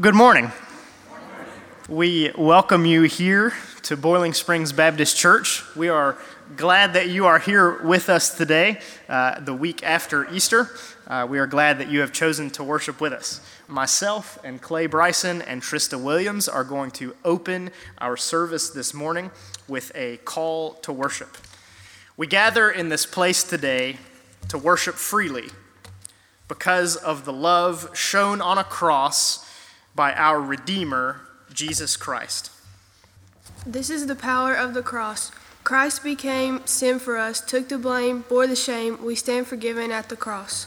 Good morning. We welcome you here to Boiling Springs Baptist Church. We are glad that you are here with us today, uh, the week after Easter. Uh, we are glad that you have chosen to worship with us. Myself and Clay Bryson and Trista Williams are going to open our service this morning with a call to worship. We gather in this place today to worship freely because of the love shown on a cross by our Redeemer, Jesus Christ. This is the power of the cross. Christ became sin for us, took the blame, bore the shame. We stand forgiven at the cross.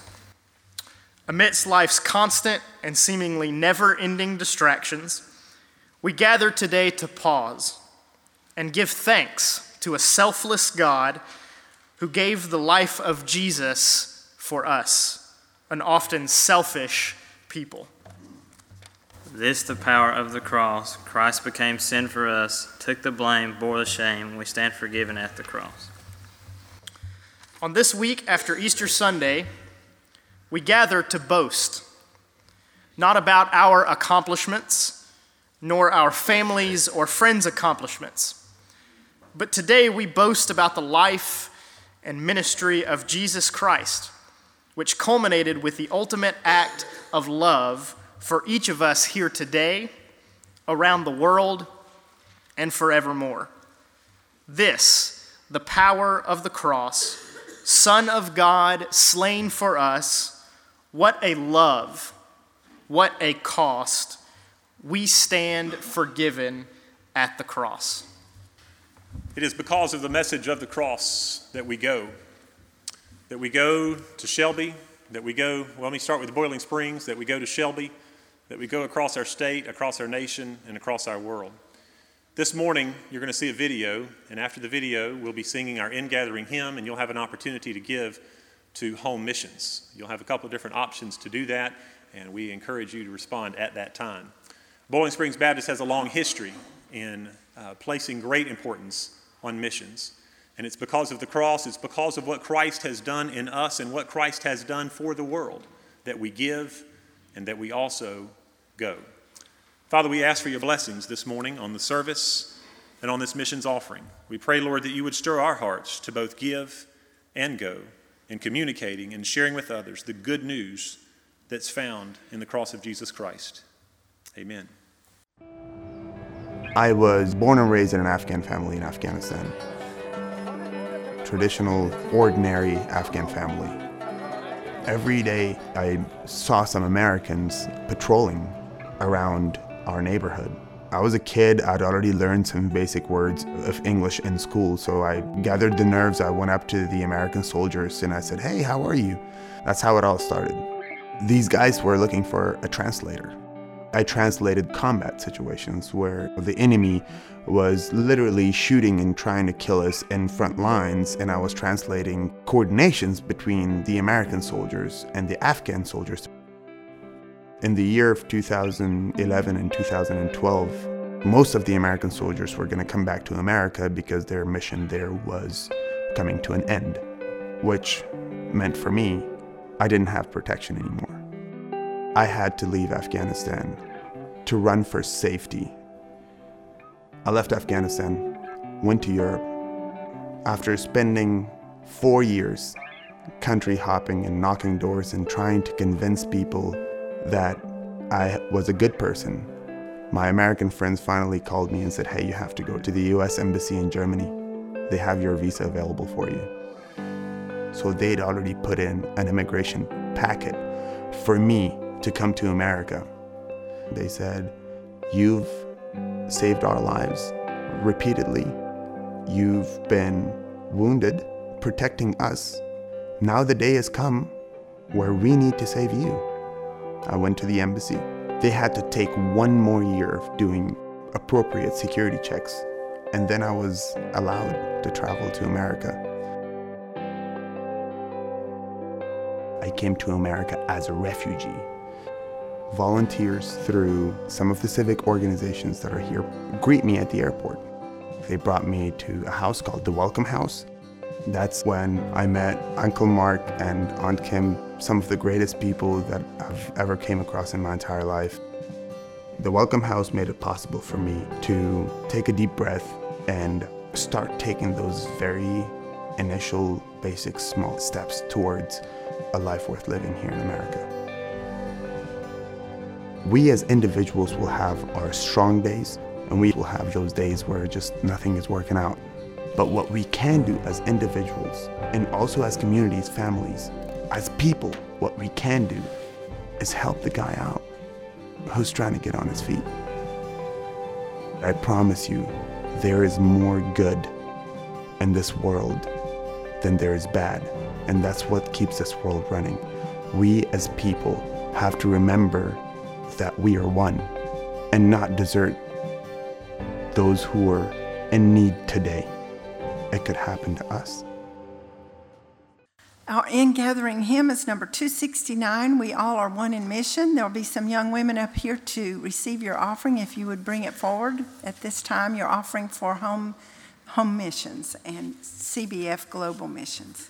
Amidst life's constant and seemingly never ending distractions, we gather today to pause and give thanks to a selfless God who gave the life of Jesus for us, an often selfish people. This the power of the cross. Christ became sin for us, took the blame, bore the shame. We stand forgiven at the cross. On this week after Easter Sunday, we gather to boast, not about our accomplishments, nor our families' or friends' accomplishments, but today we boast about the life and ministry of Jesus Christ, which culminated with the ultimate act of love for each of us here today, around the world, and forevermore. This, the power of the cross, Son of God slain for us, what a love, what a cost. We stand forgiven at the cross. It is because of the message of the cross that we go. That we go to Shelby, that we go, well, let me start with Boiling Springs, that we go to Shelby that we go across our state, across our nation, and across our world. This morning, you're going to see a video, and after the video, we'll be singing our in gathering hymn, and you'll have an opportunity to give to home missions. You'll have a couple of different options to do that, and we encourage you to respond at that time. Boiling Springs Baptist has a long history in uh, placing great importance on missions. And it's because of the cross, it's because of what Christ has done in us and what Christ has done for the world that we give and that we also go. Father, we ask for your blessings this morning on the service and on this missions offering. We pray, Lord, that you would stir our hearts to both give and go in communicating and sharing with others the good news that's found in the cross of Jesus Christ. Amen. I was born and raised in an Afghan family in Afghanistan. Traditional, ordinary Afghan family. Every day I saw some Americans patrolling around our neighborhood. I was a kid, I'd already learned some basic words of English in school, so I gathered the nerves. I went up to the American soldiers and I said, Hey, how are you? That's how it all started. These guys were looking for a translator. I translated combat situations where the enemy was literally shooting and trying to kill us in front lines, and I was translating coordinations between the American soldiers and the Afghan soldiers. In the year of 2011 and 2012, most of the American soldiers were going to come back to America because their mission there was coming to an end, which meant for me, I didn't have protection anymore. I had to leave Afghanistan to run for safety. I left Afghanistan, went to Europe. After spending four years country hopping and knocking doors and trying to convince people that I was a good person. My American friends finally called me and said, Hey, you have to go to the US Embassy in Germany. They have your visa available for you. So they'd already put in an immigration packet for me to come to America. They said, You've saved our lives repeatedly. You've been wounded, protecting us. Now the day has come where we need to save you. I went to the embassy. They had to take one more year of doing appropriate security checks, and then I was allowed to travel to America. I came to America as a refugee. Volunteers through some of the civic organizations that are here greet me at the airport. They brought me to a house called the Welcome House. That's when I met Uncle Mark and Aunt Kim, some of the greatest people that I've ever came across in my entire life. The Welcome House made it possible for me to take a deep breath and start taking those very initial, basic, small steps towards a life worth living here in America. We as individuals will have our strong days, and we will have those days where just nothing is working out. But what we can do as individuals, and also as communities, families, as people, what we can do is help the guy out who's trying to get on his feet. I promise you, there is more good in this world than there is bad. And that's what keeps this world running. We as people have to remember that we are one and not desert those who are in need today. It could happen to us. Our in gathering hymn is number 269. We all are one in mission. There'll be some young women up here to receive your offering. If you would bring it forward at this time, your offering for home, home missions and CBF Global Missions.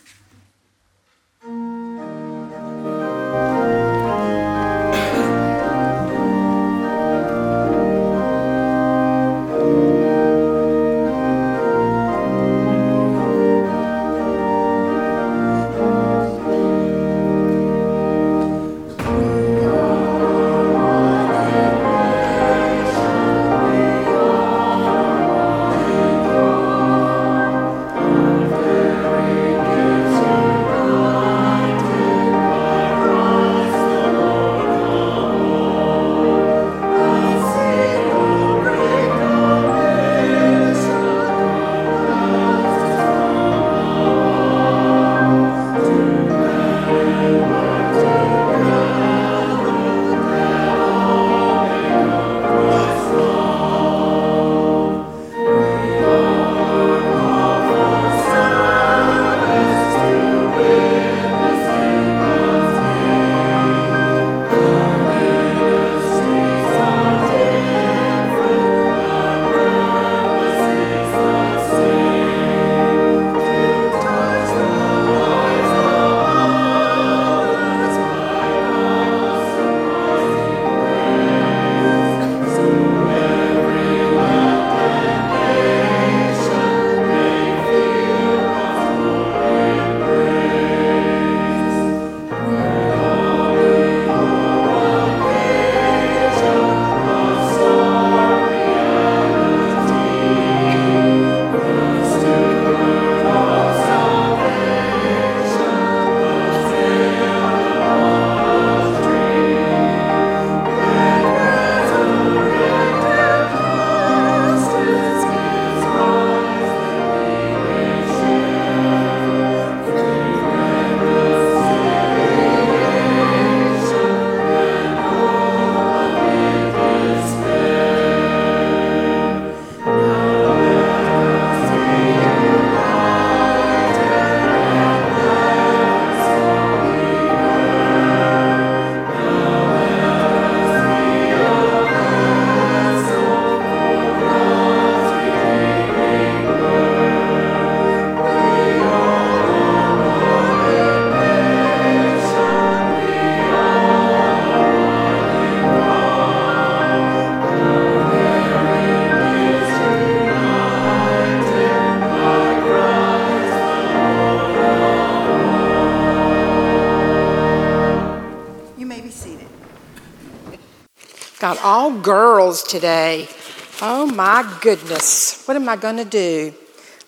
All girls today. Oh my goodness. What am I going to do?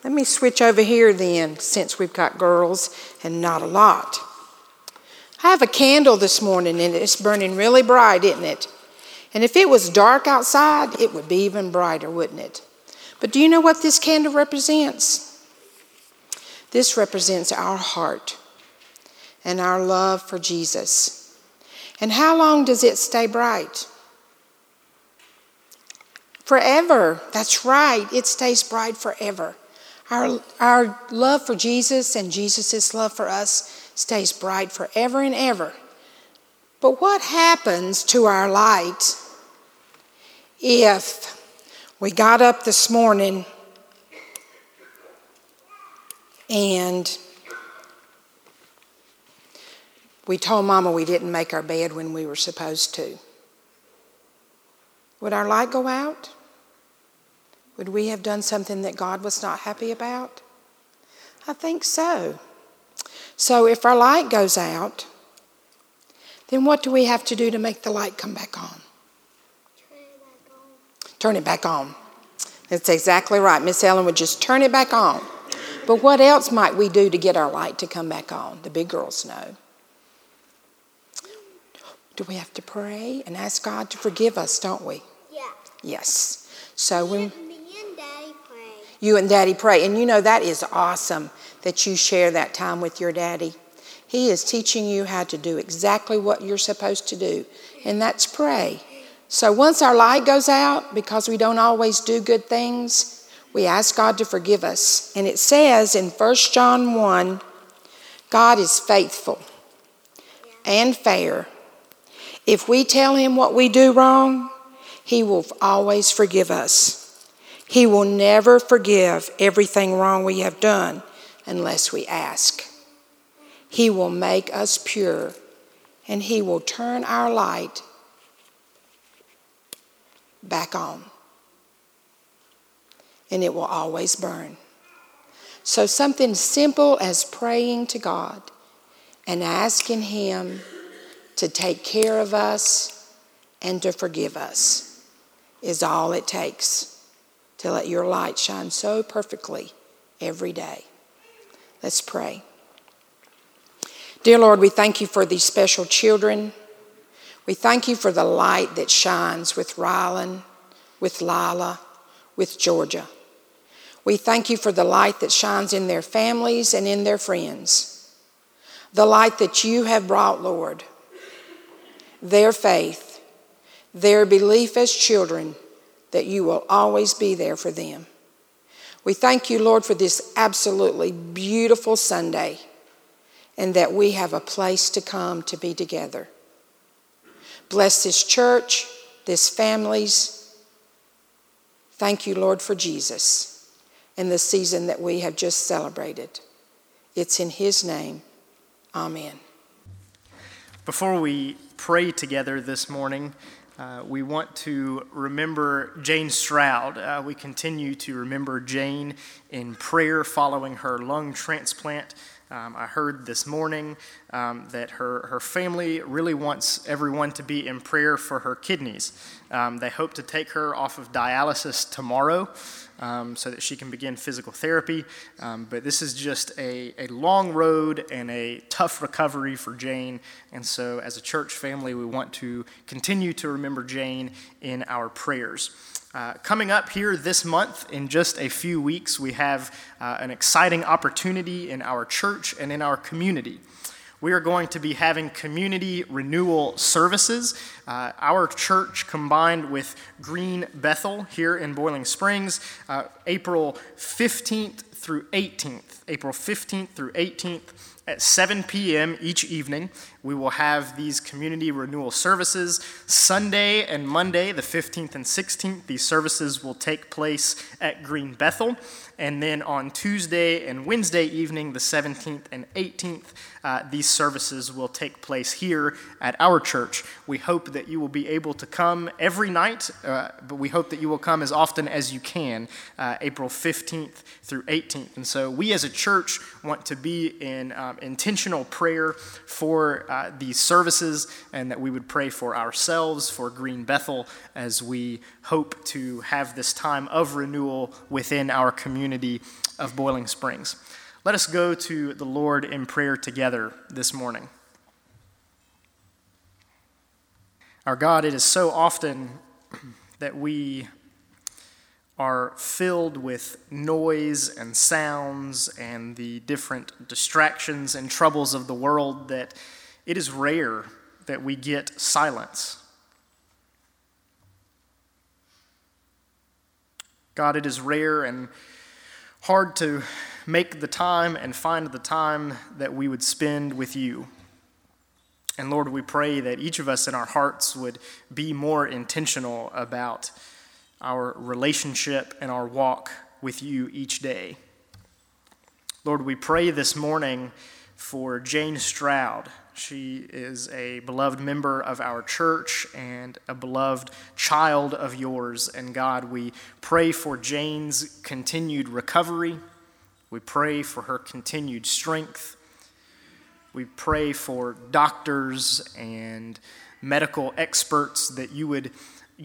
Let me switch over here then, since we've got girls and not a lot. I have a candle this morning and it's burning really bright, isn't it? And if it was dark outside, it would be even brighter, wouldn't it? But do you know what this candle represents? This represents our heart and our love for Jesus. And how long does it stay bright? Forever. That's right. It stays bright forever. Our, our love for Jesus and Jesus' love for us stays bright forever and ever. But what happens to our light if we got up this morning and we told Mama we didn't make our bed when we were supposed to? Would our light go out? Would we have done something that God was not happy about? I think so. So if our light goes out, then what do we have to do to make the light come back on? Turn it back on. That's exactly right. Miss Ellen would just turn it back on. But what else might we do to get our light to come back on? The big girls know. Do we have to pray and ask God to forgive us, don't we? Yeah. Yes. So when Me and Daddy pray. You and Daddy pray, and you know that is awesome that you share that time with your daddy. He is teaching you how to do exactly what you're supposed to do, and that's pray. So once our light goes out, because we don't always do good things, we ask God to forgive us. And it says in 1 John 1 God is faithful and fair. If we tell him what we do wrong, he will always forgive us. He will never forgive everything wrong we have done unless we ask. He will make us pure and He will turn our light back on. And it will always burn. So, something simple as praying to God and asking Him to take care of us and to forgive us is all it takes to let your light shine so perfectly every day. Let's pray. Dear Lord, we thank you for these special children. We thank you for the light that shines with Rylan, with Lila, with Georgia. We thank you for the light that shines in their families and in their friends. The light that you have brought, Lord. Their faith, their belief as children that you will always be there for them. We thank you, Lord, for this absolutely beautiful Sunday and that we have a place to come to be together. Bless this church, this families. Thank you, Lord, for Jesus and the season that we have just celebrated. It's in His name. Amen. Before we pray together this morning, uh, we want to remember Jane Stroud. Uh, we continue to remember Jane in prayer following her lung transplant. Um, I heard this morning um, that her, her family really wants everyone to be in prayer for her kidneys. Um, they hope to take her off of dialysis tomorrow um, so that she can begin physical therapy. Um, but this is just a, a long road and a tough recovery for Jane. And so, as a church family, we want to continue to remember Jane in our prayers. Uh, coming up here this month, in just a few weeks, we have uh, an exciting opportunity in our church and in our community. We are going to be having community renewal services. Uh, our church combined with Green Bethel here in Boiling Springs, uh, April 15th through 18th. April 15th through 18th at 7 p.m. each evening. We will have these community renewal services. Sunday and Monday, the 15th and 16th, these services will take place at Green Bethel. And then on Tuesday and Wednesday evening, the 17th and 18th, uh, these services will take place here at our church. We hope that you will be able to come every night, uh, but we hope that you will come as often as you can, uh, April 15th through 18th. And so we as a church want to be in um, intentional prayer for uh, these services and that we would pray for ourselves, for Green Bethel, as we hope to have this time of renewal within our community of Boiling Springs. Let us go to the Lord in prayer together this morning. Our God, it is so often that we are filled with noise and sounds and the different distractions and troubles of the world that it is rare that we get silence. God, it is rare and hard to make the time and find the time that we would spend with you. And Lord, we pray that each of us in our hearts would be more intentional about our relationship and our walk with you each day. Lord, we pray this morning for Jane Stroud. She is a beloved member of our church and a beloved child of yours. And God, we pray for Jane's continued recovery. We pray for her continued strength. We pray for doctors and medical experts that you would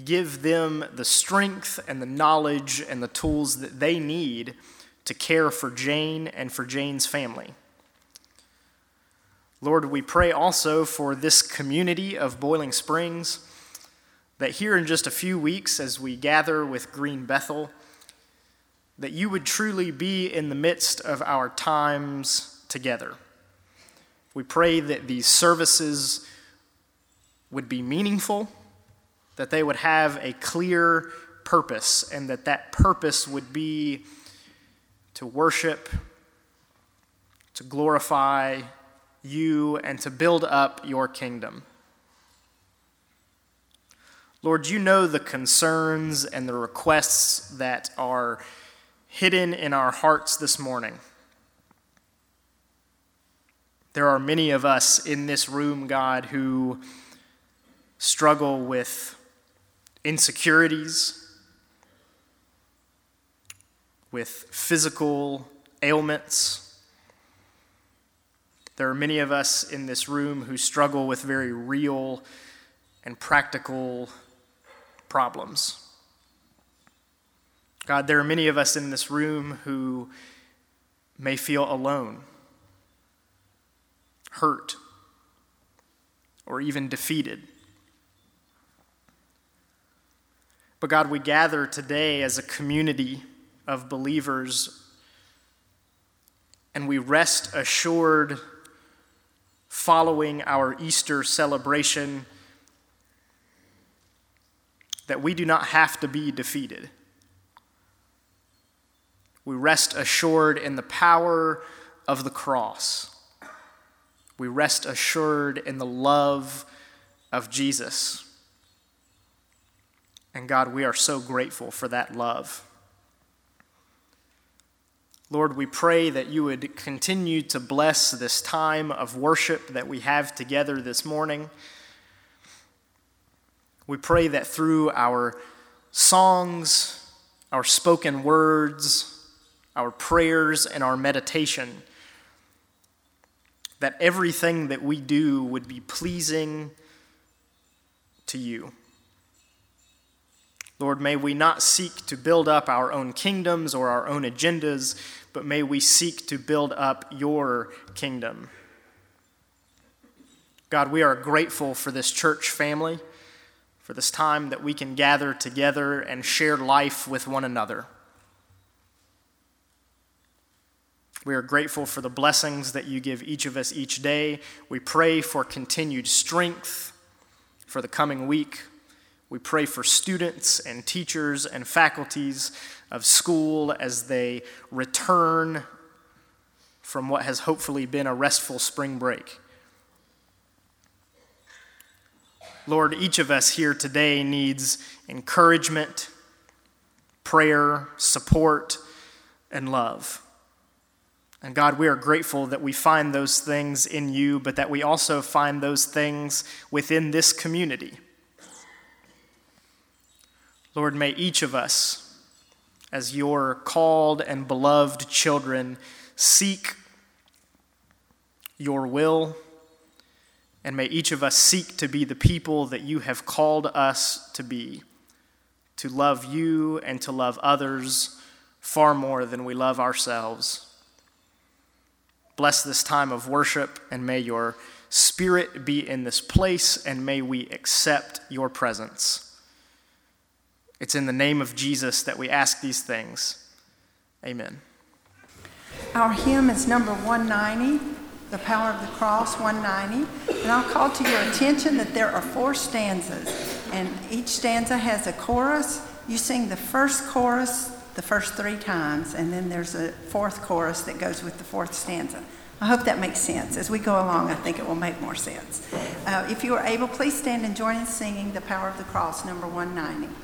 give them the strength and the knowledge and the tools that they need to care for Jane and for Jane's family. Lord, we pray also for this community of Boiling Springs that here in just a few weeks, as we gather with Green Bethel, that you would truly be in the midst of our times together. We pray that these services would be meaningful, that they would have a clear purpose, and that that purpose would be to worship, to glorify, you and to build up your kingdom. Lord, you know the concerns and the requests that are hidden in our hearts this morning. There are many of us in this room, God, who struggle with insecurities, with physical ailments there are many of us in this room who struggle with very real and practical problems. God, there are many of us in this room who may feel alone, hurt, or even defeated. But God, we gather today as a community of believers and we rest assured following our Easter celebration that we do not have to be defeated. We rest assured in the power of the cross. We rest assured in the love of Jesus. And God, we are so grateful for that love. Lord, we pray that you would continue to bless this time of worship that we have together this morning. We pray that through our songs, our spoken words, our prayers, and our meditation, that everything that we do would be pleasing to you. Lord, may we not seek to build up our own kingdoms or our own agendas, but may we seek to build up your kingdom. God, we are grateful for this church family, for this time that we can gather together and share life with one another. We are grateful for the blessings that you give each of us each day. We pray for continued strength for the coming week. We pray for students and teachers and faculties of school as they return from what has hopefully been a restful spring break. Lord, each of us here today needs encouragement, prayer, support, and love. And God, we are grateful that we find those things in you, but that we also find those things within this community. Lord, may each of us, as your called and beloved children, seek your will. And may each of us seek to be the people that you have called us to be, to love you and to love others far more than we love ourselves. Bless this time of worship, and may your spirit be in this place, and may we accept your presence. It's in the name of Jesus that we ask these things. Amen. Our hymn is number 190, The Power of the Cross, 190. And I'll call to your attention that there are four stanzas, and each stanza has a chorus. You sing the first chorus the first three times, and then there's a fourth chorus that goes with the fourth stanza. I hope that makes sense. As we go along, I think it will make more sense. Uh, if you are able, please stand and join in singing The Power of the Cross, number 190.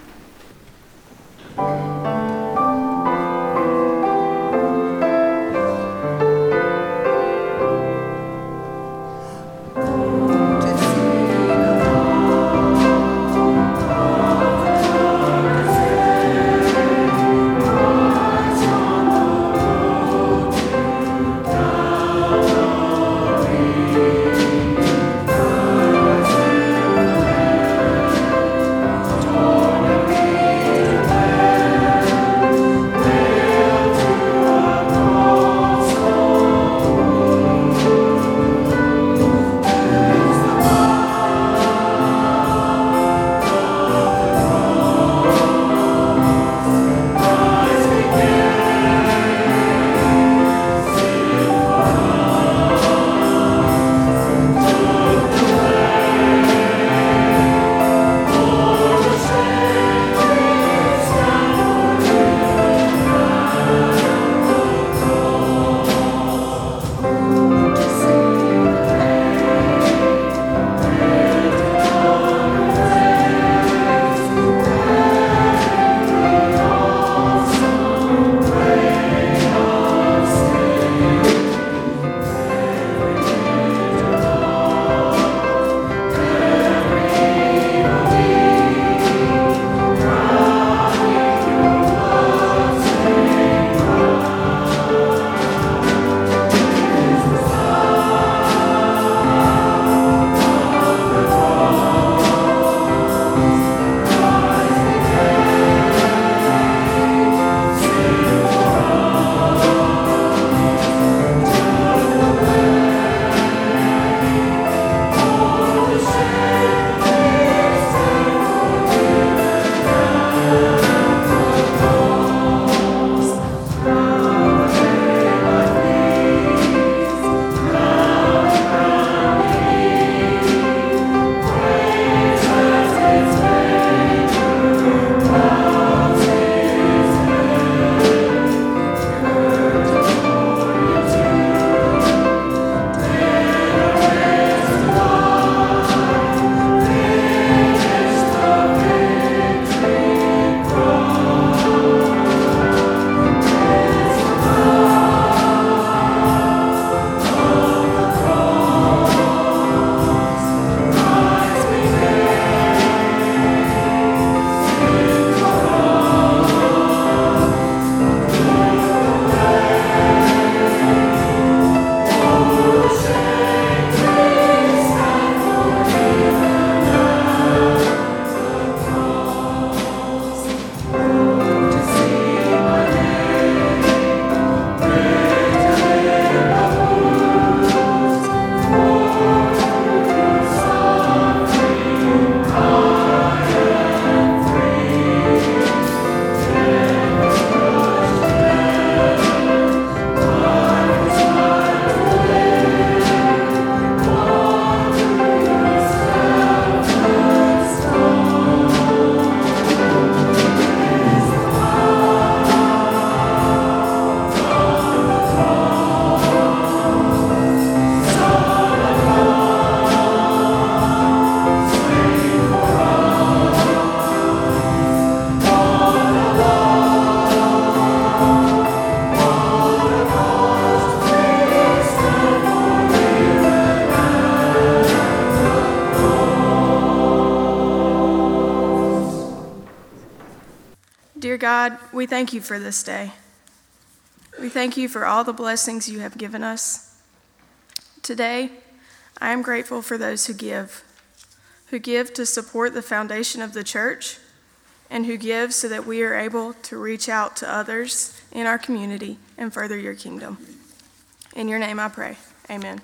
We thank you for this day. We thank you for all the blessings you have given us. Today, I am grateful for those who give, who give to support the foundation of the church, and who give so that we are able to reach out to others in our community and further your kingdom. In your name I pray. Amen.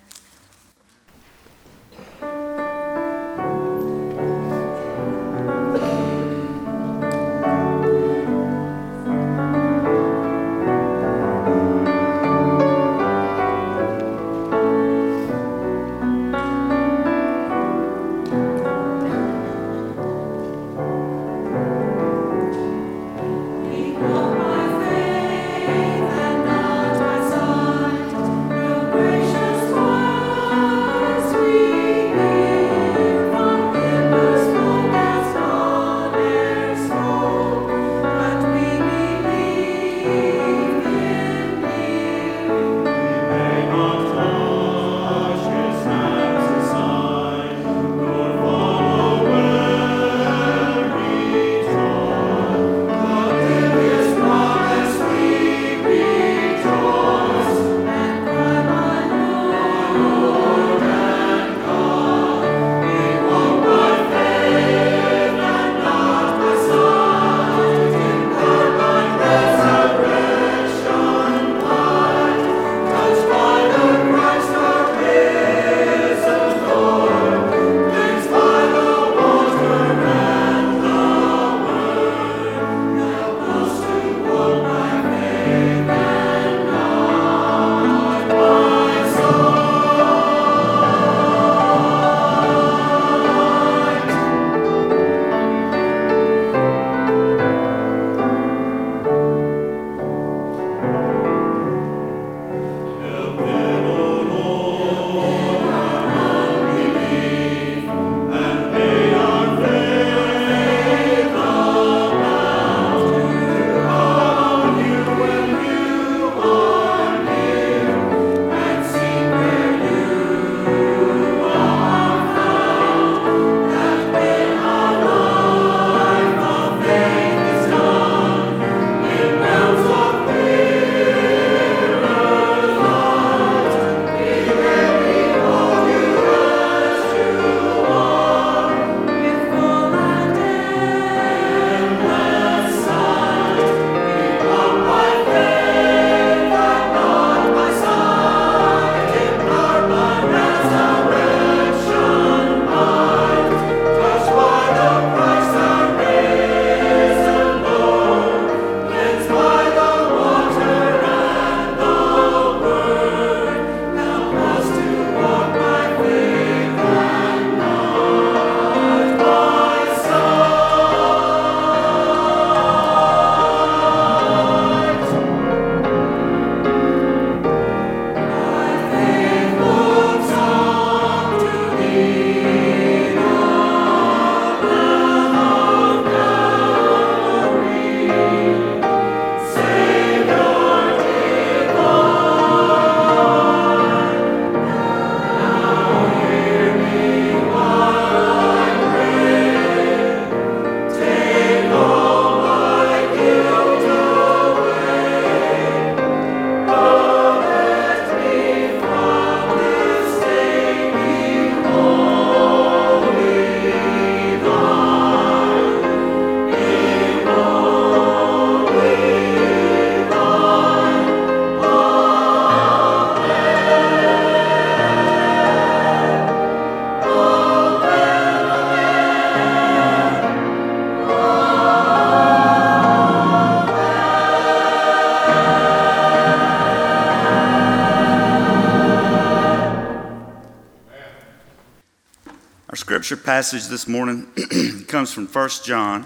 Scripture passage this morning comes from 1 John.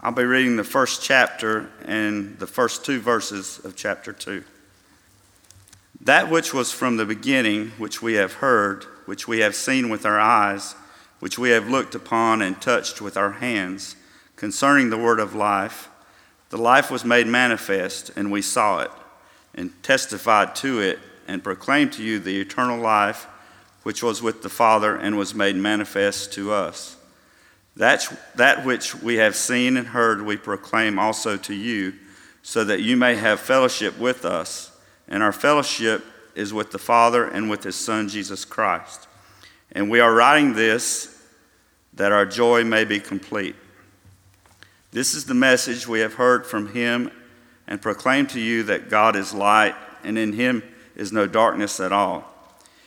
I'll be reading the first chapter and the first two verses of chapter 2. That which was from the beginning, which we have heard, which we have seen with our eyes, which we have looked upon and touched with our hands, concerning the word of life, the life was made manifest, and we saw it, and testified to it, and proclaimed to you the eternal life which was with the Father and was made manifest to us. That, that which we have seen and heard, we proclaim also to you, so that you may have fellowship with us. And our fellowship is with the Father and with his Son, Jesus Christ. And we are writing this that our joy may be complete. This is the message we have heard from him and proclaim to you that God is light, and in him is no darkness at all.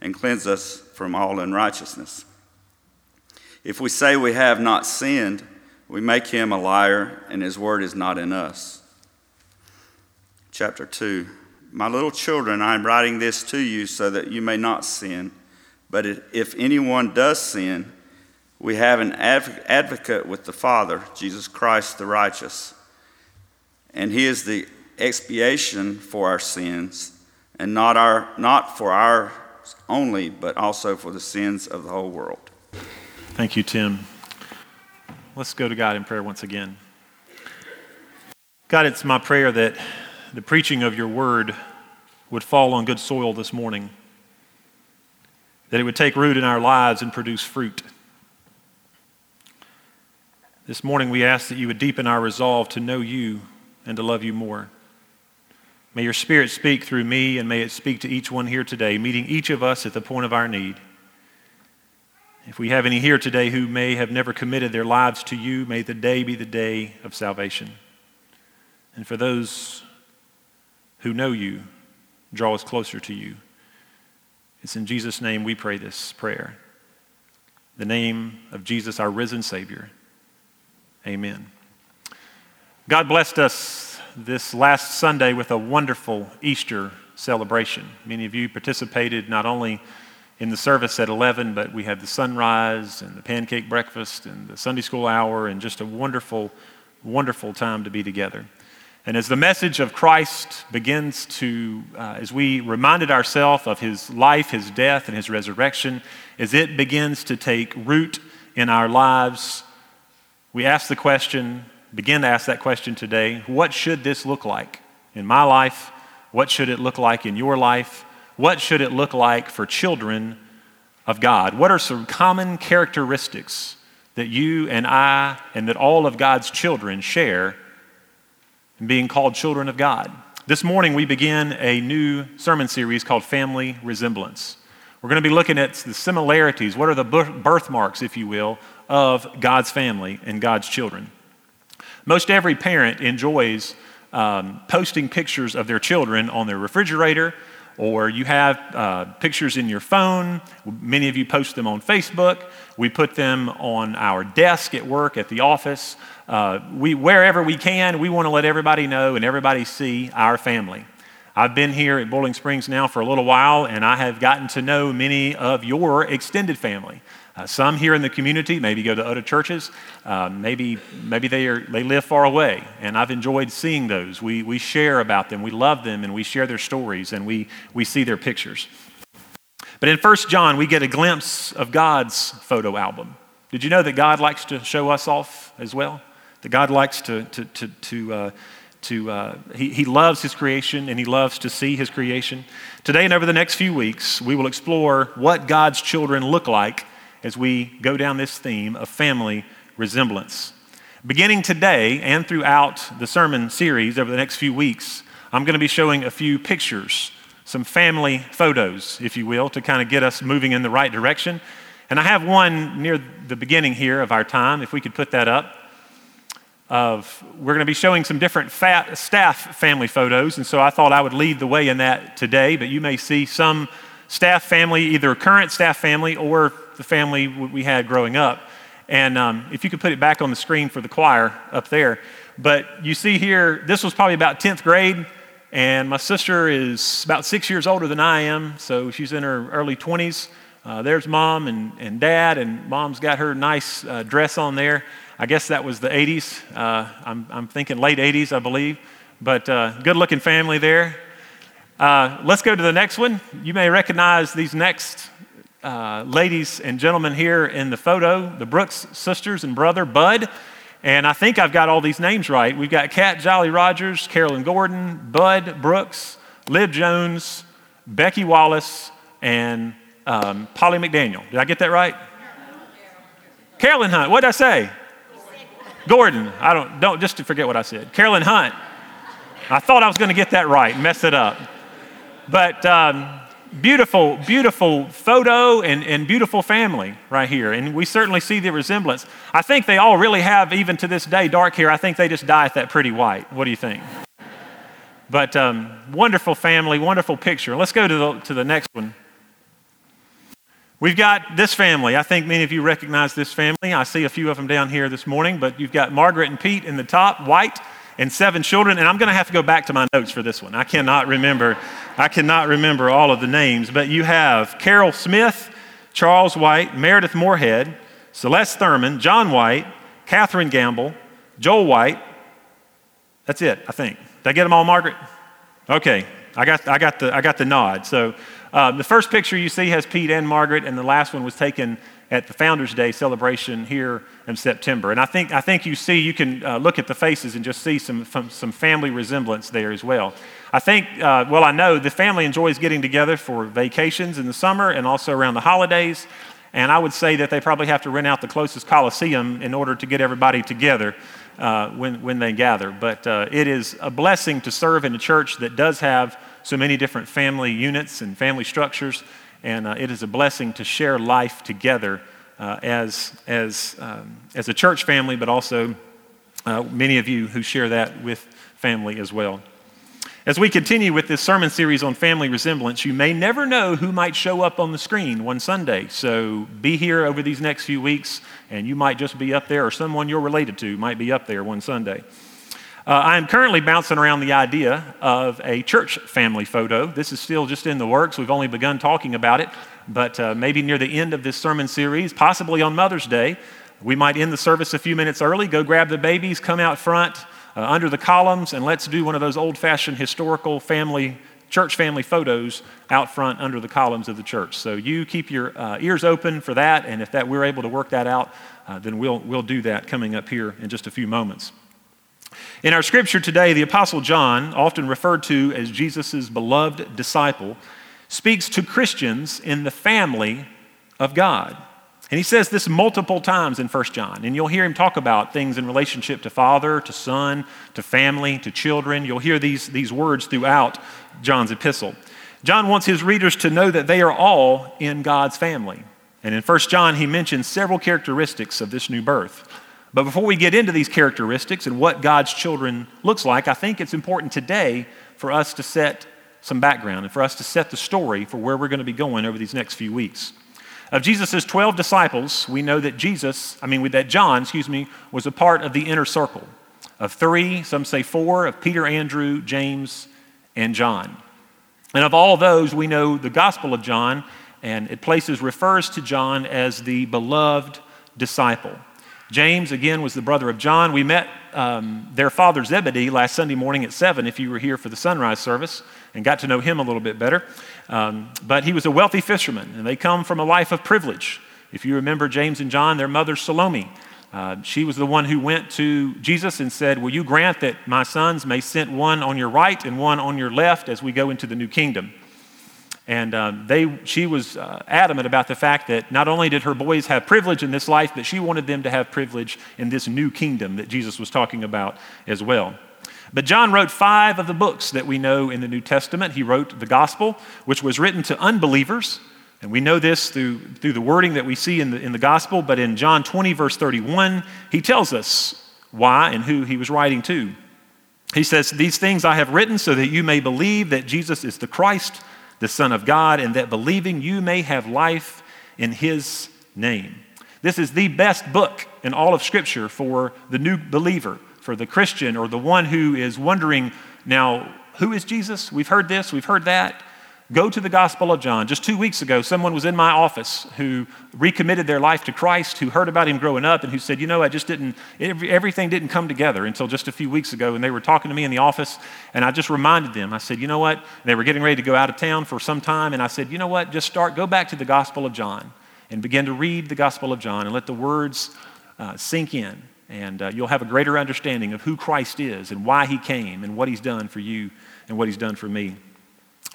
and cleanse us from all unrighteousness. If we say we have not sinned, we make him a liar, and his word is not in us. Chapter 2 My little children, I am writing this to you so that you may not sin. But if anyone does sin, we have an advocate with the Father, Jesus Christ the righteous. And he is the expiation for our sins, and not, our, not for our only, but also for the sins of the whole world. Thank you, Tim. Let's go to God in prayer once again. God, it's my prayer that the preaching of your word would fall on good soil this morning, that it would take root in our lives and produce fruit. This morning, we ask that you would deepen our resolve to know you and to love you more. May your Spirit speak through me, and may it speak to each one here today, meeting each of us at the point of our need. If we have any here today who may have never committed their lives to you, may the day be the day of salvation. And for those who know you, draw us closer to you. It's in Jesus' name we pray this prayer. The name of Jesus, our risen Savior. Amen. God blessed us this last Sunday with a wonderful Easter celebration. Many of you participated not only in the service at 11, but we had the sunrise and the pancake breakfast and the Sunday school hour and just a wonderful, wonderful time to be together. And as the message of Christ begins to, uh, as we reminded ourselves of his life, his death, and his resurrection, as it begins to take root in our lives, we ask the question begin to ask that question today what should this look like in my life? What should it look like in your life? What should it look like for children of God? What are some common characteristics that you and I and that all of God's children share in being called children of God? This morning, we begin a new sermon series called Family Resemblance. We're going to be looking at the similarities. What are the birthmarks, if you will, of God's family and God's children? Most every parent enjoys um, posting pictures of their children on their refrigerator, or you have uh, pictures in your phone. Many of you post them on Facebook. We put them on our desk at work, at the office. Uh, we, wherever we can, we want to let everybody know and everybody see our family. I've been here at Boiling Springs now for a little while, and I have gotten to know many of your extended family. Uh, some here in the community maybe go to other churches. Uh, maybe maybe they, are, they live far away, and I've enjoyed seeing those. We, we share about them, we love them, and we share their stories, and we, we see their pictures. But in 1 John, we get a glimpse of God's photo album. Did you know that God likes to show us off as well? That God likes to, to, to, to uh, to uh, he, he loves his creation and he loves to see his creation today and over the next few weeks we will explore what god's children look like as we go down this theme of family resemblance. Beginning today and throughout the sermon series over the next few weeks, I'm going to be showing a few pictures, some family photos, if you will, to kind of get us moving in the right direction. And I have one near the beginning here of our time, if we could put that up. Of we're going to be showing some different fat, staff family photos, and so I thought I would lead the way in that today. But you may see some staff family, either current staff family or the family we had growing up. And um, if you could put it back on the screen for the choir up there. But you see here, this was probably about 10th grade, and my sister is about six years older than I am, so she's in her early 20s. Uh, there's mom and, and dad, and mom's got her nice uh, dress on there. I guess that was the 80s. Uh, I'm, I'm thinking late 80s, I believe. But uh, good looking family there. Uh, let's go to the next one. You may recognize these next uh, ladies and gentlemen here in the photo the Brooks sisters and brother, Bud. And I think I've got all these names right. We've got Kat Jolly Rogers, Carolyn Gordon, Bud Brooks, Liv Jones, Becky Wallace, and um, Polly McDaniel. Did I get that right? Carolyn Hunt. What did I say? Gordon. I don't, don't, just to forget what I said. Carolyn Hunt. I thought I was going to get that right, mess it up. But um, beautiful, beautiful photo and, and beautiful family right here. And we certainly see the resemblance. I think they all really have, even to this day, dark hair. I think they just dye it that pretty white. What do you think? But um, wonderful family, wonderful picture. Let's go to the, to the next one. We've got this family. I think many of you recognize this family. I see a few of them down here this morning, but you've got Margaret and Pete in the top, white, and seven children. And I'm going to have to go back to my notes for this one. I cannot remember. I cannot remember all of the names, but you have Carol Smith, Charles White, Meredith Moorhead, Celeste Thurman, John White, Catherine Gamble, Joel White. That's it, I think. Did I get them all, Margaret? Okay, I got, I got, the, I got the nod. So uh, the first picture you see has Pete and Margaret, and the last one was taken at the Founders Day celebration here in September. And I think, I think you see, you can uh, look at the faces and just see some, some family resemblance there as well. I think, uh, well, I know the family enjoys getting together for vacations in the summer and also around the holidays. And I would say that they probably have to rent out the closest Coliseum in order to get everybody together uh, when, when they gather. But uh, it is a blessing to serve in a church that does have so many different family units and family structures. And uh, it is a blessing to share life together uh, as, as, um, as a church family, but also uh, many of you who share that with family as well. As we continue with this sermon series on family resemblance, you may never know who might show up on the screen one Sunday. So be here over these next few weeks, and you might just be up there, or someone you're related to might be up there one Sunday. Uh, I am currently bouncing around the idea of a church family photo. This is still just in the works. We've only begun talking about it, but uh, maybe near the end of this sermon series, possibly on Mother's Day, we might end the service a few minutes early, go grab the babies, come out front uh, under the columns, and let's do one of those old fashioned historical family, church family photos out front under the columns of the church. So you keep your uh, ears open for that, and if that we're able to work that out, uh, then we'll, we'll do that coming up here in just a few moments. In our scripture today, the Apostle John, often referred to as Jesus' beloved disciple, speaks to Christians in the family of God. And he says this multiple times in 1 John. And you'll hear him talk about things in relationship to father, to son, to family, to children. You'll hear these, these words throughout John's epistle. John wants his readers to know that they are all in God's family. And in 1 John, he mentions several characteristics of this new birth. But before we get into these characteristics and what God's children looks like, I think it's important today for us to set some background and for us to set the story for where we're going to be going over these next few weeks. Of Jesus' 12 disciples, we know that Jesus, I mean, that John, excuse me, was a part of the inner circle of three, some say four, of Peter, Andrew, James, and John. And of all those, we know the Gospel of John, and it places refers to John as the beloved disciple. James, again, was the brother of John. We met um, their father Zebedee last Sunday morning at 7, if you were here for the sunrise service, and got to know him a little bit better. Um, but he was a wealthy fisherman, and they come from a life of privilege. If you remember James and John, their mother Salome, uh, she was the one who went to Jesus and said, Will you grant that my sons may sit one on your right and one on your left as we go into the new kingdom? And um, they, she was uh, adamant about the fact that not only did her boys have privilege in this life, but she wanted them to have privilege in this new kingdom that Jesus was talking about as well. But John wrote five of the books that we know in the New Testament. He wrote the Gospel, which was written to unbelievers. And we know this through, through the wording that we see in the, in the Gospel. But in John 20, verse 31, he tells us why and who he was writing to. He says, These things I have written so that you may believe that Jesus is the Christ the Son of God, and that believing you may have life in His name. This is the best book in all of Scripture for the new believer, for the Christian, or the one who is wondering now, who is Jesus? We've heard this, we've heard that. Go to the Gospel of John. Just two weeks ago, someone was in my office who recommitted their life to Christ, who heard about him growing up, and who said, You know, I just didn't, everything didn't come together until just a few weeks ago. And they were talking to me in the office, and I just reminded them. I said, You know what? They were getting ready to go out of town for some time, and I said, You know what? Just start, go back to the Gospel of John and begin to read the Gospel of John and let the words uh, sink in. And uh, you'll have a greater understanding of who Christ is and why he came and what he's done for you and what he's done for me.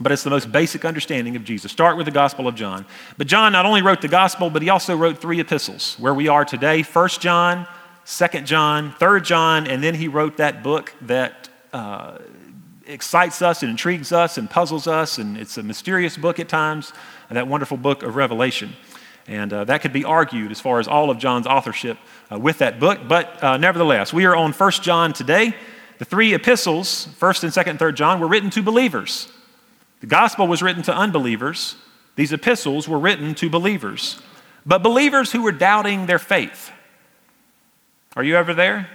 But it's the most basic understanding of Jesus. Start with the Gospel of John. But John not only wrote the Gospel, but he also wrote three epistles where we are today 1 John, 2 John, 3 John, and then he wrote that book that uh, excites us and intrigues us and puzzles us, and it's a mysterious book at times, that wonderful book of Revelation. And uh, that could be argued as far as all of John's authorship uh, with that book. But uh, nevertheless, we are on 1 John today. The three epistles, 1st and 2nd and 3rd John, were written to believers. The gospel was written to unbelievers. These epistles were written to believers, but believers who were doubting their faith. Are you ever there?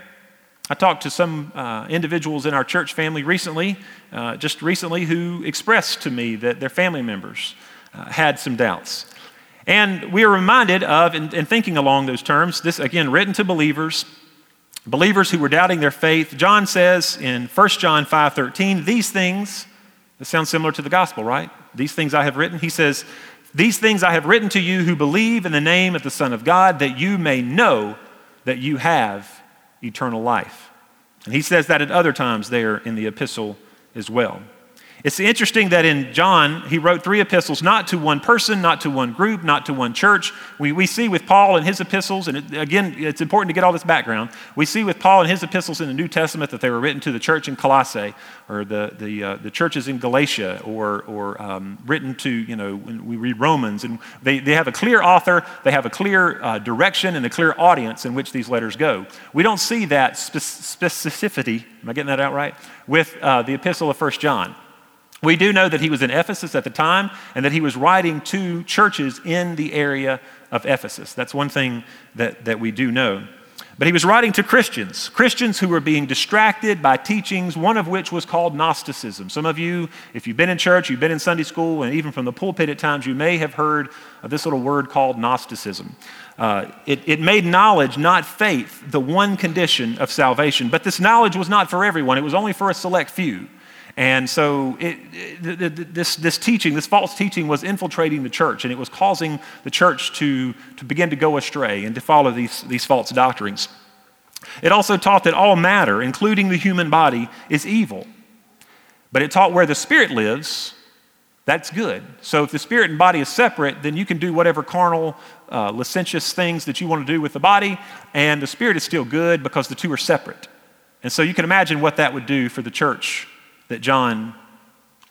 I talked to some uh, individuals in our church family recently, uh, just recently, who expressed to me that their family members uh, had some doubts. And we are reminded of, in, in thinking along those terms, this again written to believers, believers who were doubting their faith. John says in 1 John 5:13, these things sounds similar to the gospel, right? These things I have written. He says, These things I have written to you who believe in the name of the Son of God, that you may know that you have eternal life. And he says that at other times there in the epistle as well. It's interesting that in John, he wrote three epistles, not to one person, not to one group, not to one church. We, we see with Paul and his epistles, and it, again, it's important to get all this background. We see with Paul and his epistles in the New Testament that they were written to the church in Colossae, or the, the, uh, the churches in Galatia, or, or um, written to, you know, when we read Romans. And they, they have a clear author, they have a clear uh, direction, and a clear audience in which these letters go. We don't see that specificity, am I getting that out right, with uh, the epistle of 1 John. We do know that he was in Ephesus at the time and that he was writing to churches in the area of Ephesus. That's one thing that, that we do know. But he was writing to Christians, Christians who were being distracted by teachings, one of which was called Gnosticism. Some of you, if you've been in church, you've been in Sunday school, and even from the pulpit at times, you may have heard of this little word called Gnosticism. Uh, it, it made knowledge, not faith, the one condition of salvation. But this knowledge was not for everyone, it was only for a select few. And so it, it, this, this teaching, this false teaching, was infiltrating the church, and it was causing the church to, to begin to go astray and to follow these, these false doctrines. It also taught that all matter, including the human body, is evil. But it taught where the spirit lives, that's good. So if the spirit and body is separate, then you can do whatever carnal, uh, licentious things that you want to do with the body, and the spirit is still good because the two are separate. And so you can imagine what that would do for the church that John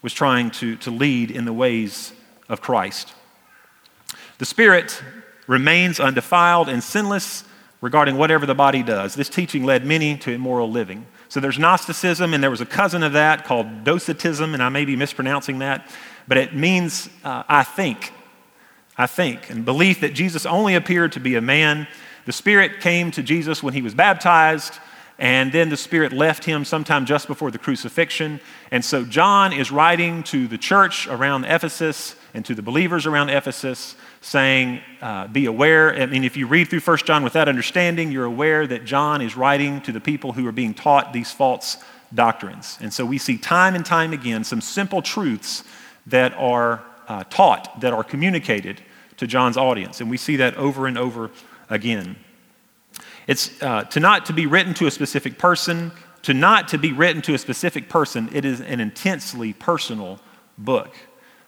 was trying to, to lead in the ways of Christ. The Spirit remains undefiled and sinless regarding whatever the body does. This teaching led many to immoral living. So there's Gnosticism, and there was a cousin of that called Docetism, and I may be mispronouncing that, but it means uh, I think. I think, and belief that Jesus only appeared to be a man. The Spirit came to Jesus when he was baptized. And then the Spirit left him sometime just before the crucifixion. And so John is writing to the church around Ephesus and to the believers around Ephesus, saying, uh, Be aware. I mean, if you read through 1 John with that understanding, you're aware that John is writing to the people who are being taught these false doctrines. And so we see time and time again some simple truths that are uh, taught, that are communicated to John's audience. And we see that over and over again. It's uh, to not to be written to a specific person, to not to be written to a specific person. It is an intensely personal book.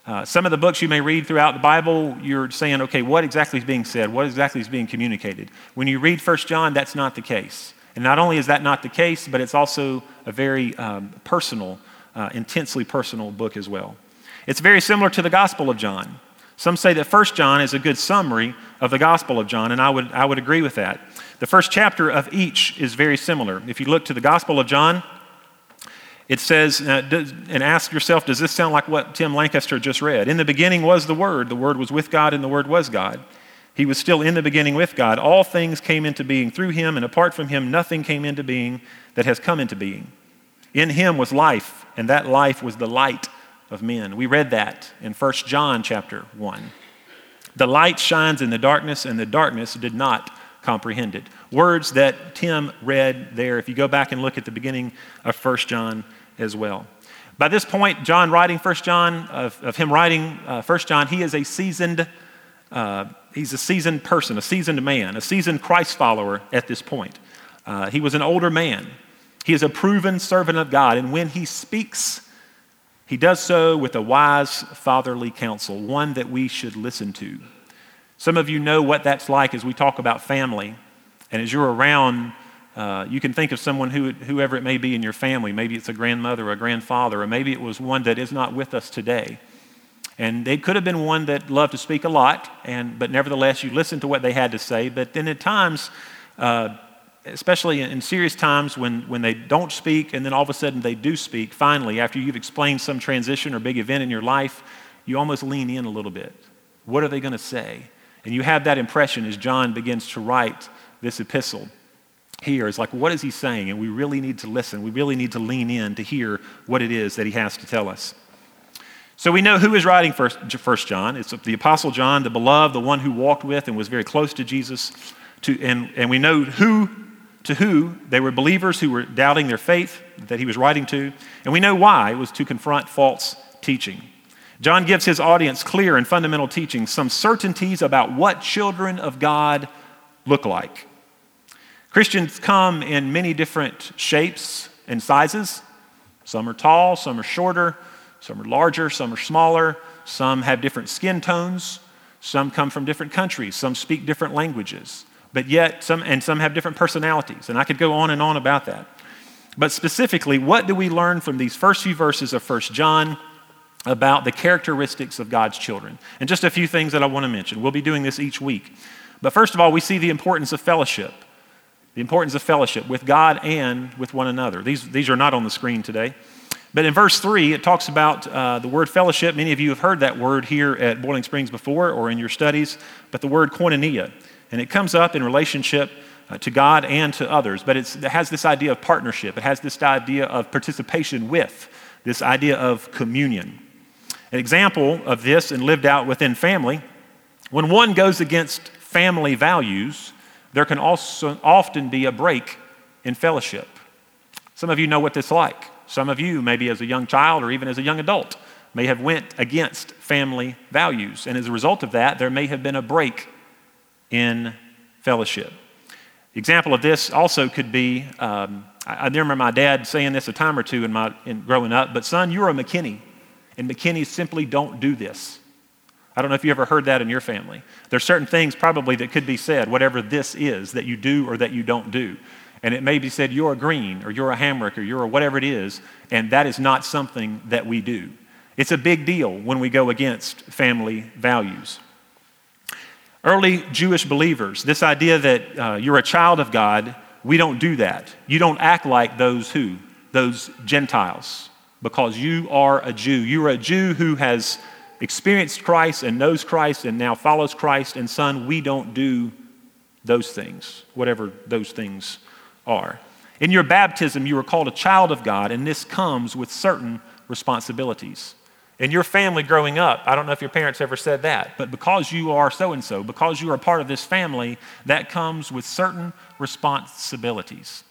Uh, some of the books you may read throughout the Bible, you're saying, okay, what exactly is being said? What exactly is being communicated? When you read 1 John, that's not the case. And not only is that not the case, but it's also a very um, personal, uh, intensely personal book as well. It's very similar to the Gospel of John. Some say that 1 John is a good summary of the Gospel of John, and I would, I would agree with that. The first chapter of each is very similar. If you look to the Gospel of John, it says, uh, does, and ask yourself, does this sound like what Tim Lancaster just read? In the beginning was the Word, the Word was with God, and the Word was God. He was still in the beginning with God. All things came into being through him, and apart from him, nothing came into being that has come into being. In him was life, and that life was the light of men. We read that in 1 John chapter 1. The light shines in the darkness, and the darkness did not comprehend it. Words that Tim read there, if you go back and look at the beginning of 1 John as well. By this point, John writing 1 John, of, of him writing uh, 1 John, he is a seasoned, uh, he's a seasoned person, a seasoned man, a seasoned Christ follower at this point. Uh, he was an older man. He is a proven servant of God, and when he speaks, he does so with a wise fatherly counsel, one that we should listen to. Some of you know what that's like as we talk about family. And as you're around, uh, you can think of someone who, whoever it may be in your family. Maybe it's a grandmother or a grandfather, or maybe it was one that is not with us today. And they could have been one that loved to speak a lot, and, but nevertheless, you listened to what they had to say. But then at times, uh, especially in serious times when, when they don't speak and then all of a sudden they do speak, finally, after you've explained some transition or big event in your life, you almost lean in a little bit. What are they going to say? And you have that impression as John begins to write this epistle here. It's like, what is he saying? And we really need to listen. We really need to lean in to hear what it is that he has to tell us. So we know who is writing first, first John. It's the Apostle John, the beloved, the one who walked with and was very close to Jesus. To, and, and we know who to who they were believers who were doubting their faith that he was writing to. And we know why it was to confront false teaching. John gives his audience clear and fundamental teaching, some certainties about what children of God look like. Christians come in many different shapes and sizes. Some are tall, some are shorter, some are larger, some are smaller, some have different skin tones, some come from different countries, some speak different languages but yet some and some have different personalities and i could go on and on about that. But specifically what do we learn from these first few verses of 1 john about the characteristics of god's children? And just a few things that i want to mention. We'll be doing this each week. But first of all we see the importance of fellowship the importance of fellowship with god and with one another. These, these are not on the screen today. But in verse 3, it talks about uh, the word fellowship. Many of you have heard that word here at Boiling Springs before or in your studies, but the word koinonia. And it comes up in relationship uh, to God and to others, but it has this idea of partnership. It has this idea of participation with, this idea of communion. An example of this and lived out within family, when one goes against family values, there can also often be a break in fellowship. Some of you know what this is like. Some of you, maybe as a young child or even as a young adult, may have went against family values. And as a result of that, there may have been a break in fellowship. Example of this also could be um, I, I, remember my dad saying this a time or two in my in growing up, but son, you're a McKinney, and McKinneys simply don't do this. I don't know if you ever heard that in your family. There's certain things probably that could be said, whatever this is, that you do or that you don't do. And it may be said, you're a green, or you're a Hamrick, or you're a whatever it is, and that is not something that we do. It's a big deal when we go against family values. Early Jewish believers, this idea that uh, you're a child of God, we don't do that. You don't act like those who? Those Gentiles, because you are a Jew. You are a Jew who has experienced Christ and knows Christ and now follows Christ. And, son, we don't do those things, whatever those things are. In your baptism, you are called a child of God, and this comes with certain responsibilities. In your family growing up, I don't know if your parents ever said that, but because you are so and so, because you are a part of this family, that comes with certain responsibilities.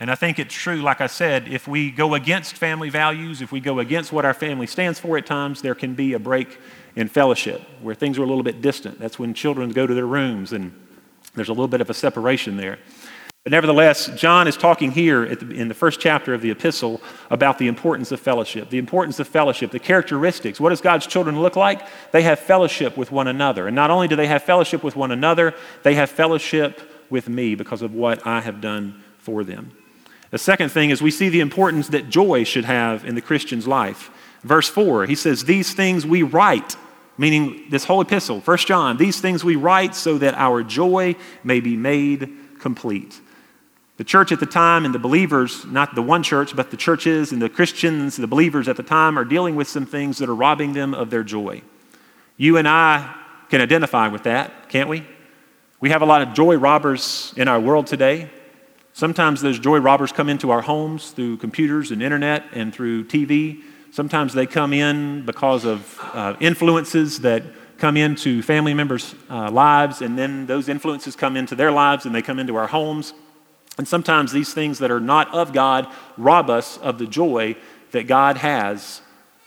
And I think it's true, like I said, if we go against family values, if we go against what our family stands for at times, there can be a break in fellowship where things are a little bit distant. That's when children go to their rooms and there's a little bit of a separation there. But nevertheless, John is talking here the, in the first chapter of the epistle about the importance of fellowship, the importance of fellowship, the characteristics. What does God's children look like? They have fellowship with one another. And not only do they have fellowship with one another, they have fellowship with me because of what I have done for them. The second thing is we see the importance that joy should have in the Christian's life. Verse 4, he says, These things we write, meaning this whole epistle, 1 John, these things we write so that our joy may be made complete. The church at the time and the believers, not the one church, but the churches and the Christians, the believers at the time, are dealing with some things that are robbing them of their joy. You and I can identify with that, can't we? We have a lot of joy robbers in our world today. Sometimes those joy robbers come into our homes through computers and internet and through TV. Sometimes they come in because of uh, influences that come into family members' uh, lives, and then those influences come into their lives and they come into our homes. And sometimes these things that are not of God rob us of the joy that God has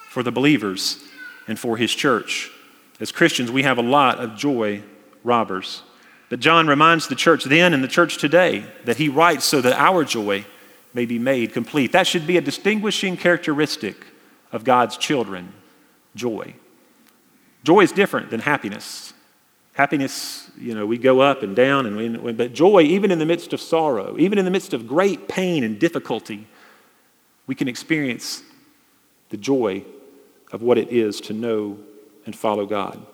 for the believers and for His church. As Christians, we have a lot of joy robbers. But John reminds the church then and the church today that he writes so that our joy may be made complete. That should be a distinguishing characteristic of God's children joy. Joy is different than happiness. Happiness, you know, we go up and down, and we, but joy, even in the midst of sorrow, even in the midst of great pain and difficulty, we can experience the joy of what it is to know and follow God.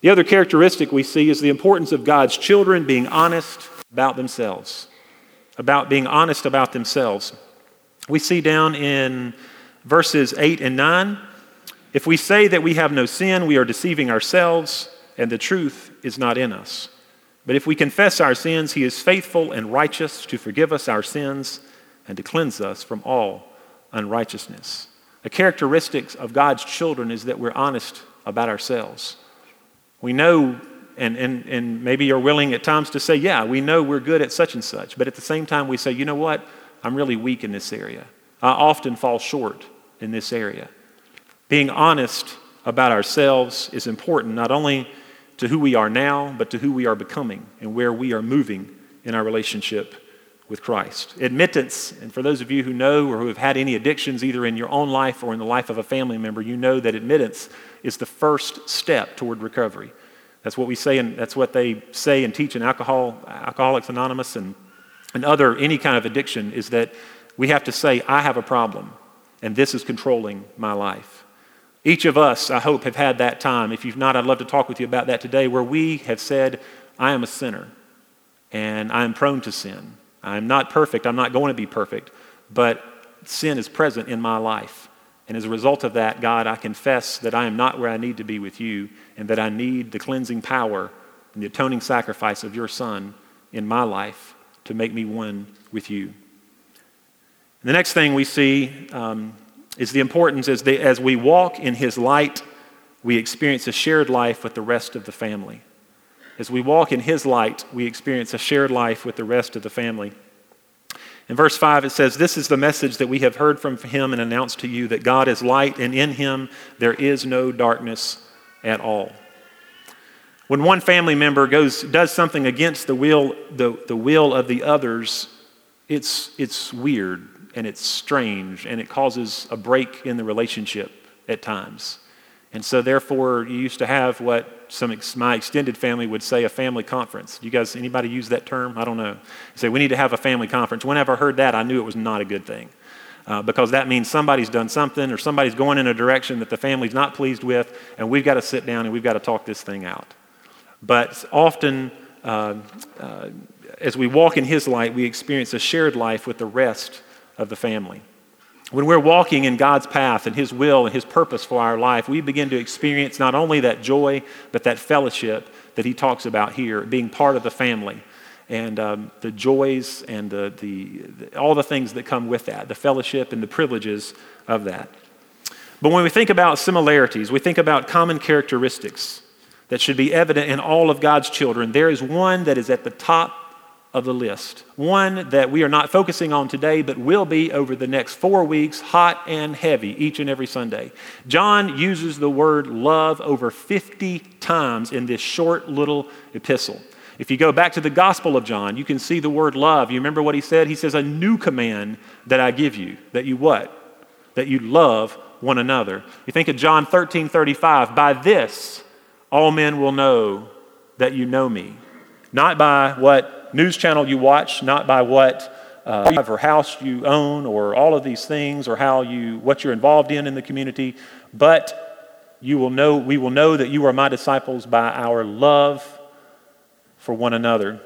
The other characteristic we see is the importance of God's children being honest about themselves, about being honest about themselves. We see down in verses 8 and 9 if we say that we have no sin, we are deceiving ourselves, and the truth is not in us. But if we confess our sins, he is faithful and righteous to forgive us our sins and to cleanse us from all unrighteousness. A characteristic of God's children is that we're honest about ourselves. We know, and, and, and maybe you're willing at times to say, yeah, we know we're good at such and such, but at the same time, we say, you know what? I'm really weak in this area. I often fall short in this area. Being honest about ourselves is important, not only to who we are now, but to who we are becoming and where we are moving in our relationship with Christ. Admittance, and for those of you who know or who have had any addictions either in your own life or in the life of a family member, you know that admittance is the first step toward recovery. That's what we say, and that's what they say and teach in alcohol, Alcoholics Anonymous and, and other any kind of addiction is that we have to say, I have a problem, and this is controlling my life. Each of us, I hope, have had that time. If you've not, I'd love to talk with you about that today, where we have said, I am a sinner, and I am prone to sin. I'm not perfect, I'm not going to be perfect, but sin is present in my life. And as a result of that, God, I confess that I am not where I need to be with you and that I need the cleansing power and the atoning sacrifice of your Son in my life to make me one with you. And the next thing we see um, is the importance as, as we walk in His light, we experience a shared life with the rest of the family. As we walk in His light, we experience a shared life with the rest of the family. In verse 5, it says, This is the message that we have heard from him and announced to you that God is light, and in him there is no darkness at all. When one family member goes, does something against the will, the, the will of the others, it's, it's weird and it's strange and it causes a break in the relationship at times. And so, therefore, you used to have what some ex- my extended family would say a family conference. Do you guys, anybody use that term? I don't know. say we need to have a family conference. Whenever I heard that, I knew it was not a good thing. Uh, because that means somebody's done something or somebody's going in a direction that the family's not pleased with, and we've got to sit down and we've got to talk this thing out. But often, uh, uh, as we walk in His light, we experience a shared life with the rest of the family. When we're walking in God's path and His will and His purpose for our life, we begin to experience not only that joy, but that fellowship that He talks about here, being part of the family and um, the joys and the, the, all the things that come with that, the fellowship and the privileges of that. But when we think about similarities, we think about common characteristics that should be evident in all of God's children. There is one that is at the top of the list. One that we are not focusing on today, but will be over the next four weeks, hot and heavy, each and every Sunday. John uses the word love over 50 times in this short little epistle. If you go back to the Gospel of John, you can see the word love. You remember what he said? He says, A new command that I give you, that you what? That you love one another. You think of John 13 35, by this all men will know that you know me. Not by what news channel you watch, not by what uh, or house you own or all of these things or how you what you're involved in in the community, but you will know we will know that you are my disciples by our love for one another.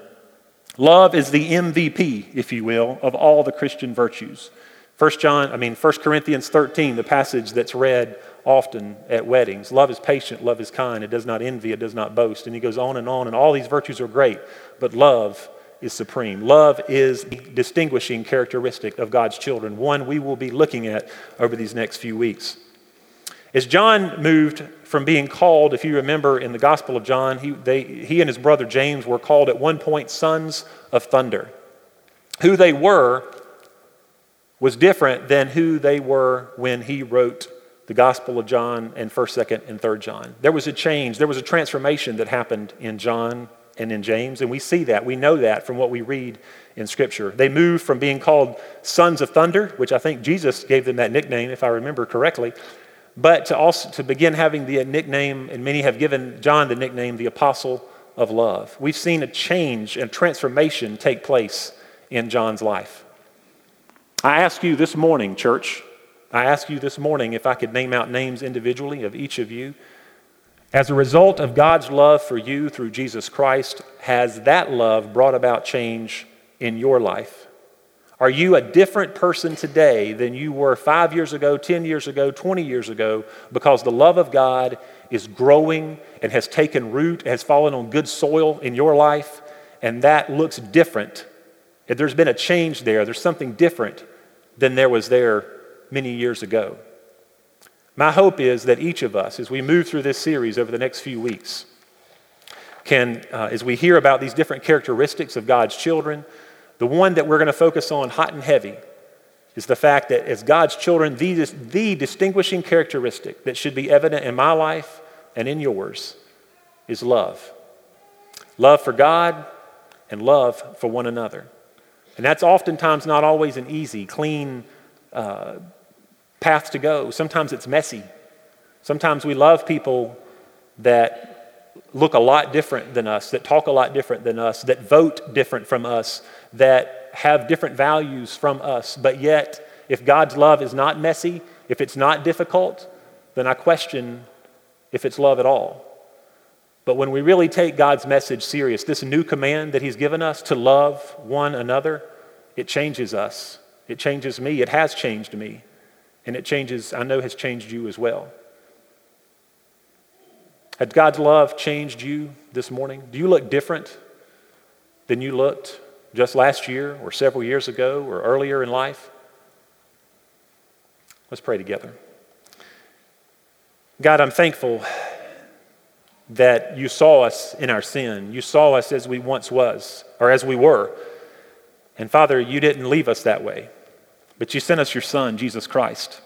Love is the MVP, if you will, of all the Christian virtues. First John, I mean 1 Corinthians 13, the passage that's read often at weddings. Love is patient, love is kind, it does not envy, it does not boast. And he goes on and on, and all these virtues are great, but love is supreme. Love is the distinguishing characteristic of God's children, one we will be looking at over these next few weeks. As John moved from being called, if you remember in the Gospel of John, he, they, he and his brother James were called at one point sons of thunder. Who they were was different than who they were when he wrote the Gospel of John and 1st, 2nd, and 3rd John. There was a change, there was a transformation that happened in John and in James, and we see that. We know that from what we read in Scripture. They moved from being called sons of thunder, which I think Jesus gave them that nickname, if I remember correctly, but to also to begin having the nickname, and many have given John the nickname, the apostle of love. We've seen a change and transformation take place in John's life. I ask you this morning, church, I ask you this morning if I could name out names individually of each of you. As a result of God's love for you through Jesus Christ, has that love brought about change in your life? Are you a different person today than you were five years ago, 10 years ago, 20 years ago because the love of God is growing and has taken root, has fallen on good soil in your life, and that looks different? If there's been a change there, there's something different than there was there many years ago. My hope is that each of us, as we move through this series over the next few weeks, can, uh, as we hear about these different characteristics of God's children, the one that we're going to focus on hot and heavy is the fact that as God's children, the, the distinguishing characteristic that should be evident in my life and in yours is love. Love for God and love for one another. And that's oftentimes not always an easy, clean uh, path to go. Sometimes it's messy. Sometimes we love people that look a lot different than us, that talk a lot different than us, that vote different from us, that have different values from us. But yet, if God's love is not messy, if it's not difficult, then I question if it's love at all. But when we really take God's message serious, this new command that He's given us to love one another, it changes us. It changes me. It has changed me. And it changes, I know, has changed you as well. Has God's love changed you this morning? Do you look different than you looked just last year or several years ago or earlier in life? Let's pray together. God, I'm thankful that you saw us in our sin. You saw us as we once was or as we were. And Father, you didn't leave us that way, but you sent us your son, Jesus Christ,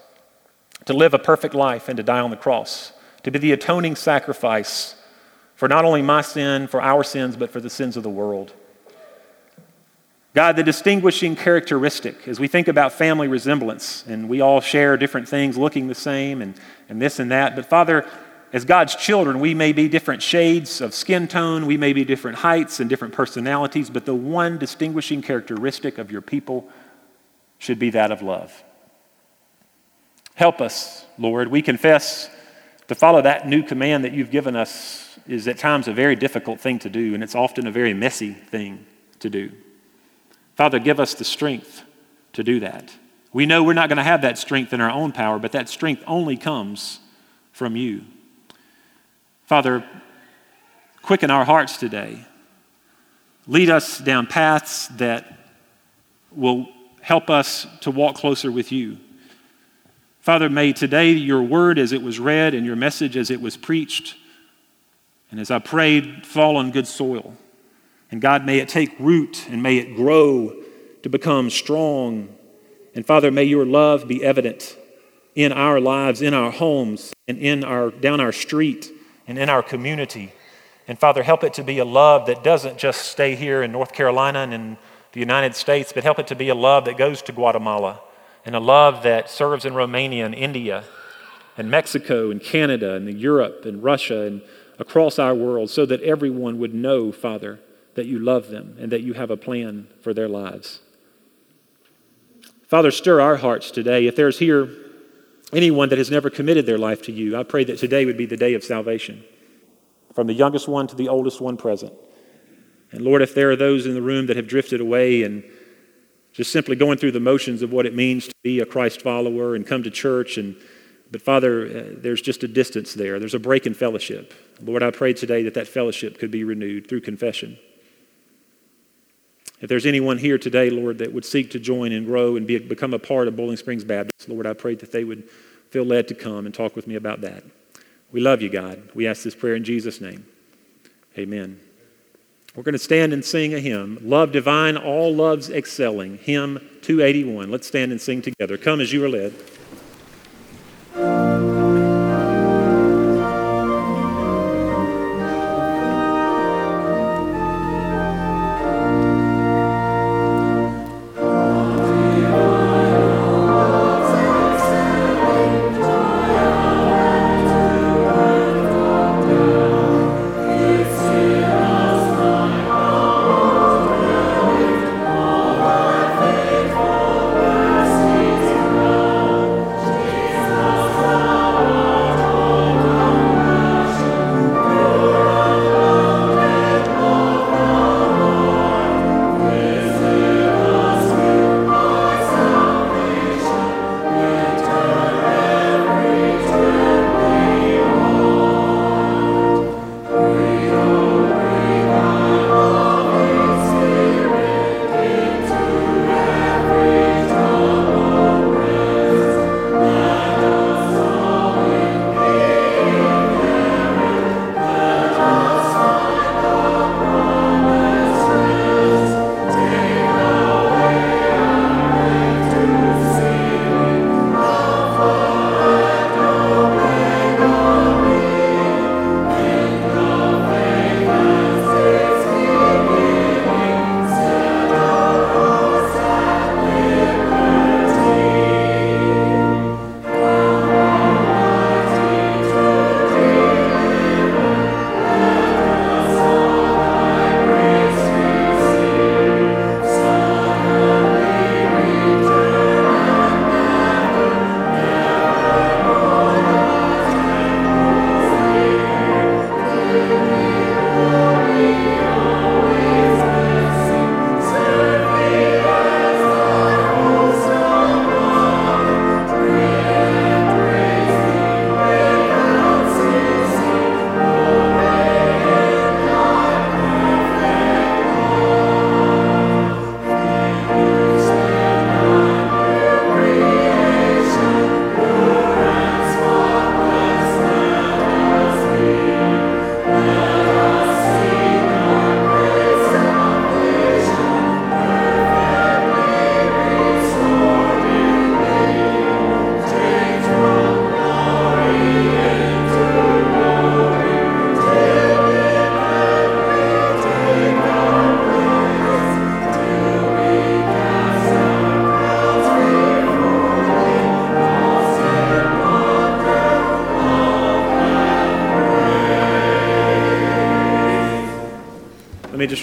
to live a perfect life and to die on the cross, to be the atoning sacrifice for not only my sin, for our sins, but for the sins of the world. God, the distinguishing characteristic as we think about family resemblance, and we all share different things looking the same and, and this and that, but Father, as God's children, we may be different shades of skin tone, we may be different heights and different personalities, but the one distinguishing characteristic of your people should be that of love. Help us, Lord. We confess to follow that new command that you've given us is at times a very difficult thing to do, and it's often a very messy thing to do. Father, give us the strength to do that. We know we're not going to have that strength in our own power, but that strength only comes from you. Father, quicken our hearts today. Lead us down paths that will help us to walk closer with you. Father, may today your word as it was read and your message as it was preached, and as I prayed, fall on good soil. And God, may it take root and may it grow to become strong. And Father, may your love be evident in our lives, in our homes, and in our, down our street and in our community. And Father, help it to be a love that doesn't just stay here in North Carolina and in the United States, but help it to be a love that goes to Guatemala and a love that serves in Romania and India and Mexico and Canada and Europe and Russia and across our world so that everyone would know, Father, that you love them and that you have a plan for their lives. Father, stir our hearts today. If there's here anyone that has never committed their life to you, I pray that today would be the day of salvation, from the youngest one to the oldest one present. And Lord, if there are those in the room that have drifted away and just simply going through the motions of what it means to be a Christ follower and come to church and but Father, uh, there's just a distance there. There's a break in fellowship. Lord, I pray today that that fellowship could be renewed through confession. If there's anyone here today, Lord, that would seek to join and grow and be, become a part of Boiling Springs Baptist, Lord, I pray that they would feel led to come and talk with me about that. We love you, God. We ask this prayer in Jesus' name. Amen. We're going to stand and sing a hymn, Love Divine, All Loves Excelling, hymn 281. Let's stand and sing together. Come as you are led.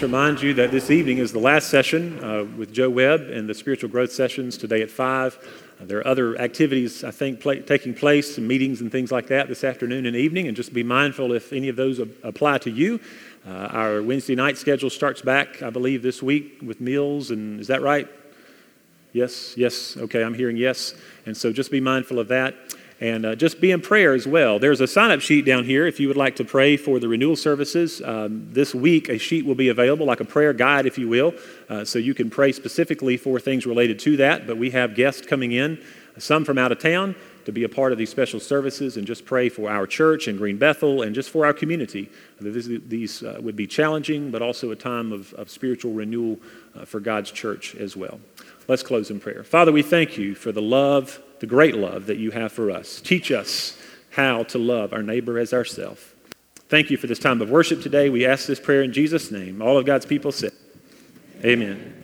Remind you that this evening is the last session uh, with Joe Webb and the spiritual growth sessions today at 5. Uh, there are other activities, I think, play, taking place, meetings and things like that this afternoon and evening, and just be mindful if any of those apply to you. Uh, our Wednesday night schedule starts back, I believe, this week with meals, and is that right? Yes, yes, okay, I'm hearing yes. And so just be mindful of that. And uh, just be in prayer as well. There's a sign up sheet down here if you would like to pray for the renewal services. Um, this week, a sheet will be available, like a prayer guide, if you will, uh, so you can pray specifically for things related to that. But we have guests coming in, some from out of town, to be a part of these special services and just pray for our church and Green Bethel and just for our community. These, uh, would be challenging, but also a time of, of spiritual renewal uh, for God's church as well. Let's close in prayer. Father, we thank you for the love the great love that you have for us. Teach us how to love our neighbor as ourselves. Thank you for this time of worship today. We ask this prayer in Jesus' name. All of God's people said, Amen.